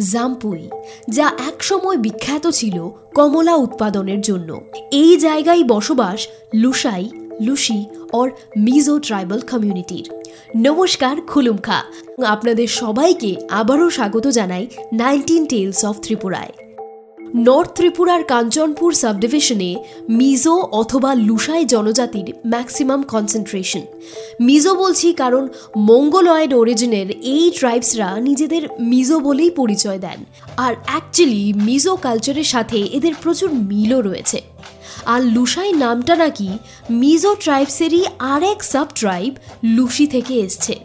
জাম্পুই, যা একসময় বিখ্যাত ছিল কমলা উৎপাদনের জন্য। এই জায়গায় বসবাস লুসাই লুসি অর মিজো ট্রাইবাল কমিউনিটির। নমস্কার, খুলুমখা। আপনাদের সবাইকে আবারও স্বাগত জানাই নাইনটিন টেলস অফ ত্রিপুরায়। নর্থ ত্রিপুরার কাঞ্চনপুর সাবডিভিশনে মিজো অথবা লুসাই জনজাতির ম্যাক্সিমাম কনসেন্ট্রেশন মিজো বলছি কারণ মঙ্গলয়েড অরিজিনের এই ট্রাইবসরা নিজেদের মিজো বলেই পরিচয় দেন। আর অ্যাকচুয়ালি মিজো কালচারের সাথে এদের প্রচুর মিলও রয়েছে। আর লুসাই নামটা নাকি মিজো ট্রাইবসেরই আর এক সাব ট্রাইব লুসি থেকে এসছে।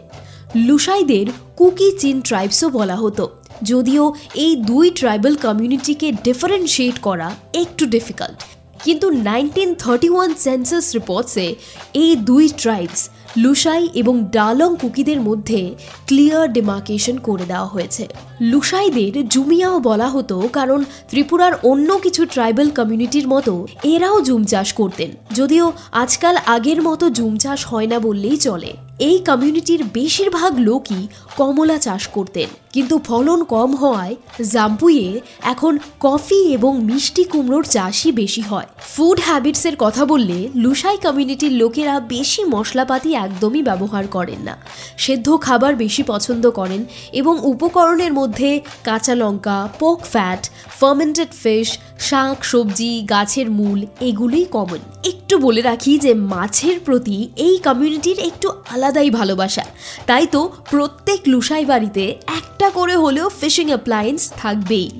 লুসাইদের কুকি চিন ট্রাইবসও বলা হতো। যদিও এই দুই ট্রাইবাল কমিউনিটিকে ডিফারেন্সিয়েট করা একটু ডিফিকাল্ট কিন্তু নাইনটিন থার্টি ওয়ান সেন্সাস রিপোর্টসে এই দুই ট্রাইবস লুসাই এবং ডালং কুকিদের মধ্যে ক্লিয়ার ডিমার্কেশন করে দেওয়া হয়েছে। লুসাইদের জুমিয়াও বলা হতো কারণ ত্রিপুরার অন্য কিছু ট্রাইবাল কমিউনিটির মতো এরাও জুম চাষ করতেন। যদিও আজকাল আগের মতো জুম চাষ হয় না বললেই চলে। এই কমিউনিটির বেশিরভাগ লোকই কমলা চাষ করতেন। কিন্তু ফলন কম হওয়ায় জাম্পুইয়ে এখন কফি এবং মিষ্টি কুমড়োর চাষই বেশি হয়। ফুড হ্যাবিটসের কথা বললে লুসাই কমিউনিটির লোকেরা বেশি মশলাপাতি একদমই ব্যবহার করেন না। সেদ্ধ খাবার বেশি পছন্দ করেন এবং উপকরণের মধ্যে কাঁচা লঙ্কা পোক ফ্যাট ফার্মেন্টেড ফিশ শাক, সবজি, গাছের মূল, এগুলোই কমন একটু বলে রাখি যে মাছের প্রতি এই কমিউনিটির একটু আলাদাই ভালোবাসা। তাই তো প্রত্যেক লুসাই বাড়িতে একটা করে হলেও ফিশিং অ্যাপ্লায়েন্স থাকবেই।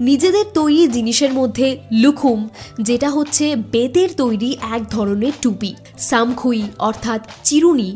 নিজেদের তৈরি জিনিসের মধ্যে লুখুম যেটা হচ্ছে বেতের তৈরি এক ধরনের টুপি। সামখুই, অর্থাৎ চিরুনি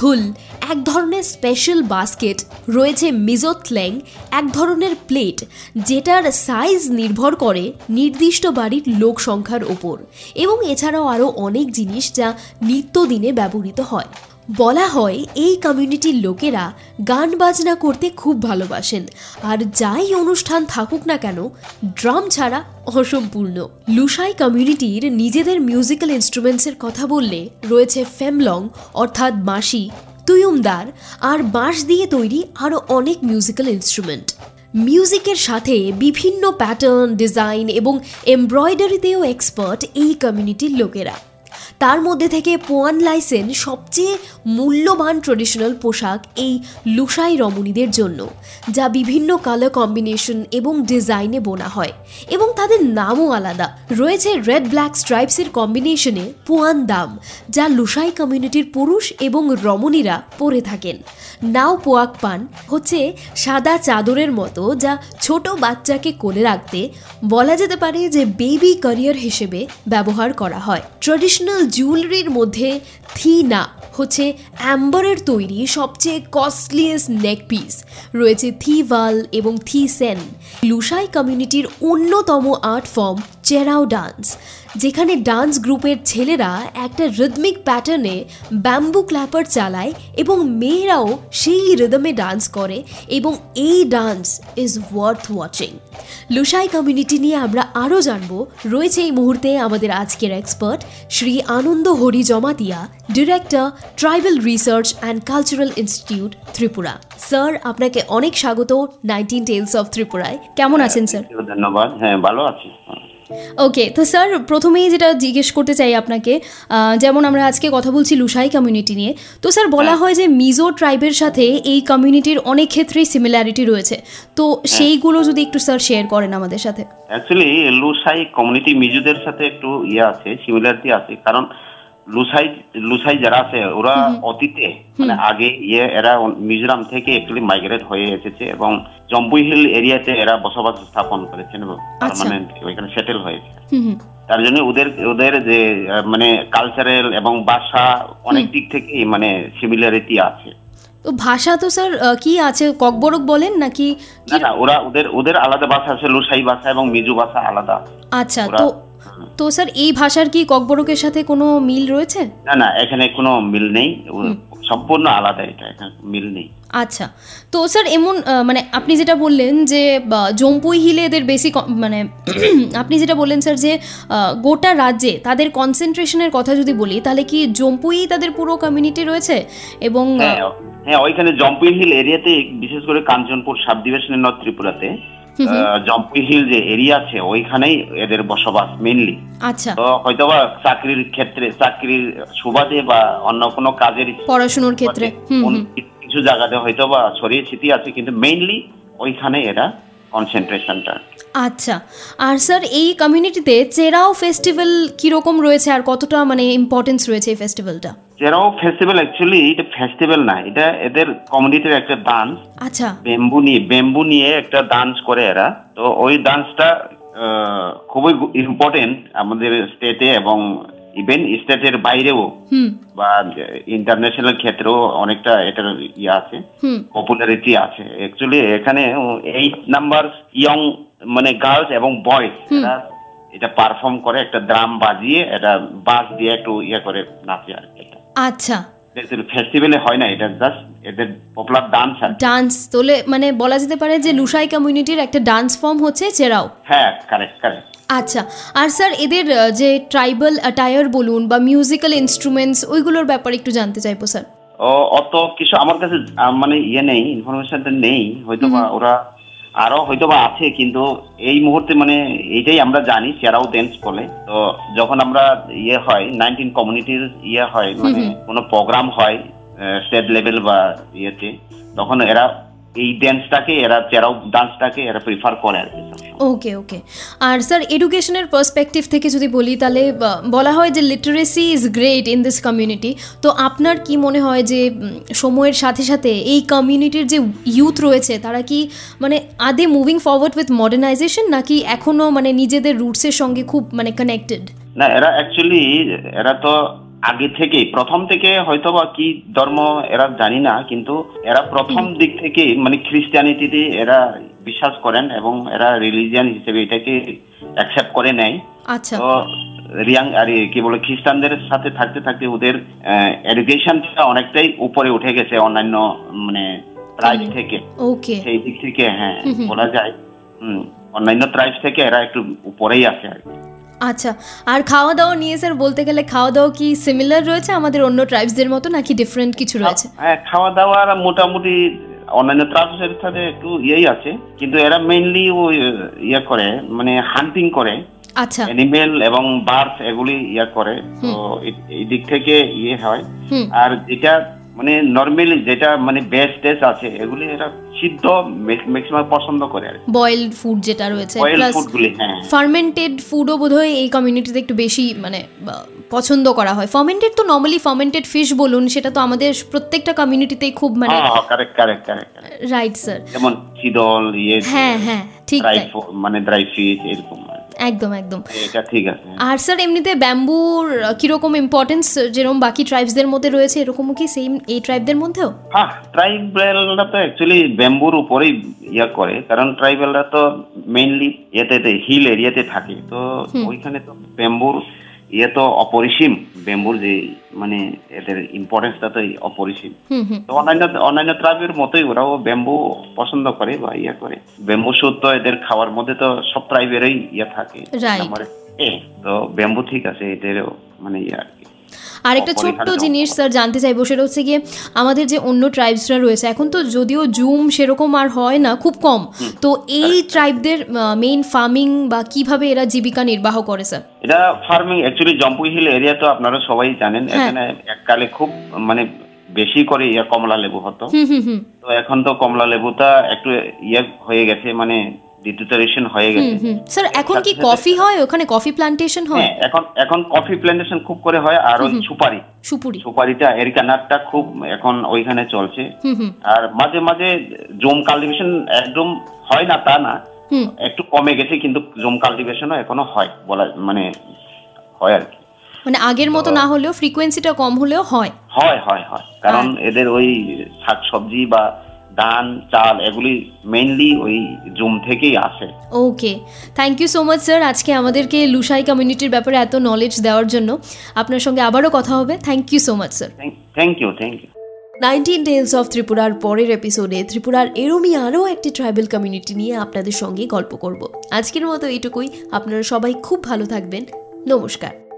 থুল এক ধরনের স্পেশাল বাস্কেট রয়েছে মিজোথ্ল্যাং এক ধরনের প্লেট যেটার সাইজ নির্ভর করে নির্দিষ্ট বাড়ির লোক সংখ্যার ওপর। এবং এছাড়াও আরও অনেক জিনিস যা নিত্যদিনে ব্যবহৃত হয়। বলা হয় এই কমিউনিটির লোকেরা গান বাজনা করতে খুব ভালোবাসেন। আর যাই অনুষ্ঠান থাকুক না কেন, ড্রাম ছাড়া অসম্পূর্ণ। লুসাই কমিউনিটির নিজেদের মিউজিক্যাল ইনস্ট্রুমেন্টসের কথা বললে রয়েছে ফেমলং অর্থাৎ বাঁশি তুয়ুমদার আর বাঁশ দিয়ে তৈরি আরও অনেক মিউজিক্যাল ইনস্ট্রুমেন্ট মিউজিকের সাথে বিভিন্ন প্যাটার্ন ডিজাইন এবং এমব্রয়ডারিতেও এক্সপার্ট এই কমিউনিটির লোকেরা। তার মধ্যে থেকে পোয়ান লাইসেন সবচেয়ে মূল্যবান ট্রেডিশনাল পোশাক এই লুসাই রমণীদের জন্য, যা বিভিন্ন কালার কম্বিনেশন এবং ডিজাইনে বোনা হয় এবং তাদের নামও আলাদা। রয়েছে রেড ব্ল্যাক স্ট্রাইপসের কম্বিনেশনে পোয়ান দাম, যা লুসাই কমিউনিটির পুরুষ এবং রমণীরা পরে থাকেন। নাও পোয়াক পান হচ্ছে সাদা চাদরের মতো, যা ছোট বাচ্চাকে কোলে রাখতে বলা যেতে পারে যে বেবি ক্যারিয়ার হিসেবে ব্যবহার করা হয়। ট্রেডিশনাল জুয়েলারির মধ্যে থিনা হচ্ছে অ্যাম্বারের তৈরি সবচেয়ে কস্টলিয়েস্ট নেক পিস রয়েছে থিভাল এবং থি সেন লুসাই কমিউনিটির অন্যতম আর্ট ফর্ম চেরাও ডান্স যেখানে ডান্স গ্রুপের ছেলেরা একটা রিদমিক প্যাটার্নে ব্যাম্বু ক্ল্যাপার চালায় এবং মেয়েরাও সেই রিদমে ডান্স করে এবং এই dance is worth watching Lushai community নিয়ে আমরা আরও জানব। রয়েছে এই মুহূর্তে আমাদের আজকের expert Shri Ananda Hari Jamatia director tribal research and cultural institute Tripura. Sir আপনাকে অনেক স্বাগত নাইনটিন টেলস অফ ত্রিপুরায়। কেমন আছেন স্যার? ধন্যবাদ। হ্যাঁ ভালো আছি। ওকে তো স্যার প্রথমেই যেটা জিজ্ঞেস করতে চাই আপনাকে যেমন আমরা আজকে কথা বলছি লুসাই কমিউনিটি নিয়ে তো স্যার বলা হয়। যে মিজো ট্রাইবের সাথে এই কমিউনিটির অনেক ক্ষেত্রেই সিমিলারিটি রয়েছে। তো সেইগুলো যদি একটু স্যার শেয়ার করেন আমাদের সাথে। অ্যাকচুয়ালি লুসাই কমিউনিটি মিজোদের সাথে একটু ইয়ে আছে সিমিলারিটি আছে। কারণ লুসাই লুসাই যারা আছে ওরা অতীতে মানে আগে ইয়ে এরা মিজোরাম থেকে অ্যাকচুয়ালি মাইগ্রেট হয়ে এসেছে এবং জম্পুই হিল এরিয়াতে এরা বসবাস স্থাপন করেছেন পার্মানেন্ট ওইখানে সেটেল হয়েছে। তার জন্য ওদের ওদের যে মানে কালচারাল এবং ভাষা অনেক দিক থেকেই মানে সিমিলারিটি আছে। তো ভাষা তো স্যার কি আছে? ককবরক বলেন নাকি না ওরা ওদের ওদের আলাদা ভাষা আছে লুসাই ভাষা এবং মিজু ভাষা আলাদা আচ্ছা তো তো স্যার এই ভাষার কি ককবরকের সাথে কোনো মিল রয়েছে? না না এখানে কোনো মিল নেই। সম্পূর্ণ আলাদা এটা এখানে মিল নেই। আচ্ছা। তো স্যার এমন মানে আপনি যেটা বললেন যে জম্পুই হিলে এদের বেশি মানে আপনি যেটা বললেন স্যার যে গোটা রাজ্যে তাদের কনসেন্ট্রেশনের কথা যদি বলি তাহলে কি জম্পুই তাদের পুরো কমিউনিটি রয়েছে? এবং হ্যাঁ হ্যাঁ ওইখানে জম্পুই হিল এরিয়াতে বিশেষ করে কাঞ্চনপুর সাব ডিভিশনের নর্থ ত্রিপুরাতে জম্পুই হিল যে এরিয়া আছে ওইখানেই এদের বসবাস মেইনলি আচ্ছা। তো হয়তোবা চাকরির ক্ষেত্রে চাকরির সুবাদে বা অন্য কোনো কাজের পড়াশোনার ক্ষেত্রে কিছু জায়গাতে হয়তোবা ছড়িয়ে ছিটিয়ে আছে কিন্তু মেইনলি ওইখানে এরা কনসেন্ট্রেশনটা আচ্ছা। আর স্যার এই কমিউনিটিতে চেরাও ফেস্টিভ্যাল কীরকম রয়েছে আর কতটা মানে ইম্পর্টেন্স রয়েছে এই ফেস্টিভ্যালটা যেরাও ফেস্টিভ্যাল অ্যাকচুয়ালি এটা ফেস্টিভ্যাল না এটা এদের কমিউনিটির একটা ডান্স আচ্ছা। বেম্বু নিয়ে বেম্বু নিয়ে একটা ডান্স করে এরা। তো ওই ডান্সটা খুবই ইম্পর্টেন্ট আমাদের স্টেটে এবং ইভেন স্টেটের বাইরেও। বা ইন্টারন্যাশনাল ক্ষেত্রেও অনেকটা এটার ইয়ে আছে। পপুলারিটি আছে। অ্যাকচুয়ালি এখানে এইট নাম্বার ইয়ং মানে গার্লস এবং বয়েজ এরা এটা পারফর্ম করে একটা ড্রাম বাজিয়ে এটা বাস দিয়ে একটু ইয়ে করে নাচে আর কি। আচ্ছা। ফেস্টিভ্যালে হয় না এটা জাস্ট এদের পপুলার ডান্স ডান্স তোলে মানে বলা যেতে পারে যে লুসাই কমিউনিটির একটা ডান্স ফর্ম হচ্ছে চেরাও। হ্যাঁ কারেক্ট কারেক্ট আচ্ছা আর স্যার এদের যে ট্রাইবাল অ্যাটায়ার বলুন বা মিউজিক্যাল ইনস্ট্রুমেন্টস ওইগুলোর ব্যাপারে একটু জানতে চাইব স্যার। অত কিছু আমার কাছে মানে ইয়ে নেই ইনফরমেশনটা নেই হয়তো ওরা আরও হয়তো বা আছে কিন্তু এই মুহূর্তে মানে এইটাই আমরা জানি সেরাও ডেন্স বলে তো যখন আমরা ইয়ে হয় নাইনটিন কমিউনিটির ইয়ে হয় মানে কোনো প্রোগ্রাম হয় স্টেট লেভেল বা ইয়েতে তখন এরা এই ড্যান্সটাকে এরা চেরাও ডান্সটাকে এরা প্রিফার করে আর কি ওকে ওকে আর স্যার এডুকেশনের পার্সপেক্টিভ থেকে যদি বলি তাহলে বলা হয় যে literacy is great in this community তো আপনার কি মনে হয় যে সময়ের সাথে সাথে এই কমিউনিটির যে ইউথ রয়েছে তারা কি মানে আদে মুভিং ফরওয়ার্ড উইথ মডার্নাইজেশন নাকি এখনও মানে নিজেদের রুটসের সঙ্গে খুব মানে কানেক্টেড না এরা অ্যাকচুয়ালি এরা তো আগে থেকে প্রথম থেকে হয়তো বা কি ধর্ম এরা জানি না কিন্তু এরা প্রথম দিক থেকে মানে খ্রিস্টানিটিতে এরা বিশ্বাস করেন এবং এরা রিলিজিয়ান হিসেবে এটাকে অ্যাকসেপ্ট করে নেয়। আচ্ছা। তো রিয়াং আর কি বলে খ্রিস্টানদের সাথে থাকতে থাকতে ওদের এডুকেশনটা অনেকটাই উপরে উঠে গেছে অন্যান্য মানে ট্রাইব থেকে। ওকে। সেই দিক থেকে হ্যাঁ বলা যায় হুম অন্যান্য ট্রাইব থেকে এরা একটু উপরেই আছে আর কি। আচ্ছা আর খাওয়া দাওয়া নিয়ে স্যার বলতে গেলে খাওয়া দাওয়া কি সিমিলার রয়েছে? আমাদের অন্য ট্রাইবসদের মতো নাকি ডিফারেন্ট কিছু রয়েছে? হ্যাঁ খাওয়া দাওয়ার মোটামুটি অন্যান্য ট্রাভেলসের সাথে একটু ইয়েই আছে কিন্তু এরা মেইনলি ওই ইয়ে করে মানে হান্টিং করে। আচ্ছা। অ্যানিমেল এবং বার্ড এগুলি ইয়ে করে। তো এই- এই দিক থেকে ইয়ে হয়। আর যেটা মানে নর্মালি যেটা মানে বেস্ট টেস্ট আছে এগুলি এরা সিদ্ধ ম্যাক্সিমাম পছন্দ করে আর বয়েলড ফুড যেটা রয়েছে প্লাস ফার্মেন্টেড ফুডও বোধহয় এই কমিউনিটিতে একটু বেশি মানে পছন্দ করা হয়। ফার্মেন্টেড তো নর্মালি ফার্মেন্টেড ফিশ বলুন সেটা তো আমাদের প্রত্যেকটা কমিউনিটিতেই খুব মানে হ্যাঁ correct correct correct right sir যেমন শীতল ইয়ে হ্যাঁ হ্যাঁ ঠিক মানে ড্রাই ফিশ এরকম। একদম একদম। এটা ঠিক আছে। আর স্যার এমনিতে ব্যাম্বুর কীরকম ইম্পর্টেন্স যেরকম বাকি ট্রাইবসদের মধ্যে রয়েছে এরকমও কি সেম এই ট্রাইবদের মধ্যেও? হ্যাঁ ট্রাইবালরা তো অ্যাকচুয়ালি ব্যাম্বুর উপরেই ইয়া করে কারণ ট্রাইবালরা তো মেইনলি ইয়েতে হিল এরিয়াতে থাকে। তো ওইখানে তো ব্যাম্বুর ইয়ে তো অপরিসীম বেম্বুর যে মানে এদের ইম্পর্টেন্সটা তো অপরিসীম। তো অন্যান্য অন্যান্য ট্রাইবের মতোই ওরাও বেম্বু পছন্দ করে বা ইয়ে করে। বেম্বু সুদ তো এদের খাওয়ার মধ্যে তো সব ট্রাইবেরই ইয়ে থাকে। তো বেম্বু ঠিক আছে এদেরও মানে ইয়ে আর কি। আর একটা ছোট্ট জিনিস স্যার জানতে চাইব সেটা হচ্ছে গিয়ে আমাদের যে অন্য ট্রাইবসরা রয়েছে এখন তো যদিও জুম সেরকম আর হয় না খুব কম। তো এই ট্রাইবদের মেইন ফার্মিং বা কীভাবে এরা জীবিকা নির্বাহ করে স্যার? এটা farming actually Jampui hill area তো আপনারা সবাই জানেন হ্যাঁ। এখানে এককালে খুব মানে বেশি করে ইয়া কমলা লেবু হতো তো এখন তো কমলা লেবুটা একটু ইয়ে হয়ে গেছে মানে ডিটোটারেশন হয়ে গেছে। স্যার এখন কি কফি হয়? ওখানে কফি প্লান্টেশন হয়? হ্যাঁ এখন এখন কফি প্ল্যান্টেশন খুব করে হয় আর ওই সুপারি। সুপুরি। সুপারিটা খুব এখন ওইখানে চলছে। আর মাঝে মাঝে জুম কাল্টিভেশন একদম হয় না তা না। একটু কমে গেছে কিন্তু জুম কাল্টিভেশনও এখনও হয় বলা মানে হয় আর কি। মানে আগের মতো না হলেও ফ্রিকোয়েন্সিটা কম হলেও হয়। হয় হয় হয়। কারণ এদের ওই শাকসবজি বা ধান চাল এগুলি মেইনলি ওই জুম থেকেই আসে। Okay thank you so much sir আজকে আমাদেরকে লুসাই কমিউনিটির ব্যাপারে এত নলেজ দেওয়ার জন্য। আপনার সঙ্গে আবারও কথা হবে। Thank you so much sir thank you thank you nineteen tales of ত্রিপুরার পরের এপিসোডে ত্রিপুরার এরমই আরও একটি ট্রাইবেল কমিউনিটি নিয়ে আপনাদের সঙ্গে গল্প করব। আজকের মতো এইটুকুই। আপনারা সবাই খুব ভালো থাকবেন। নমস্কার।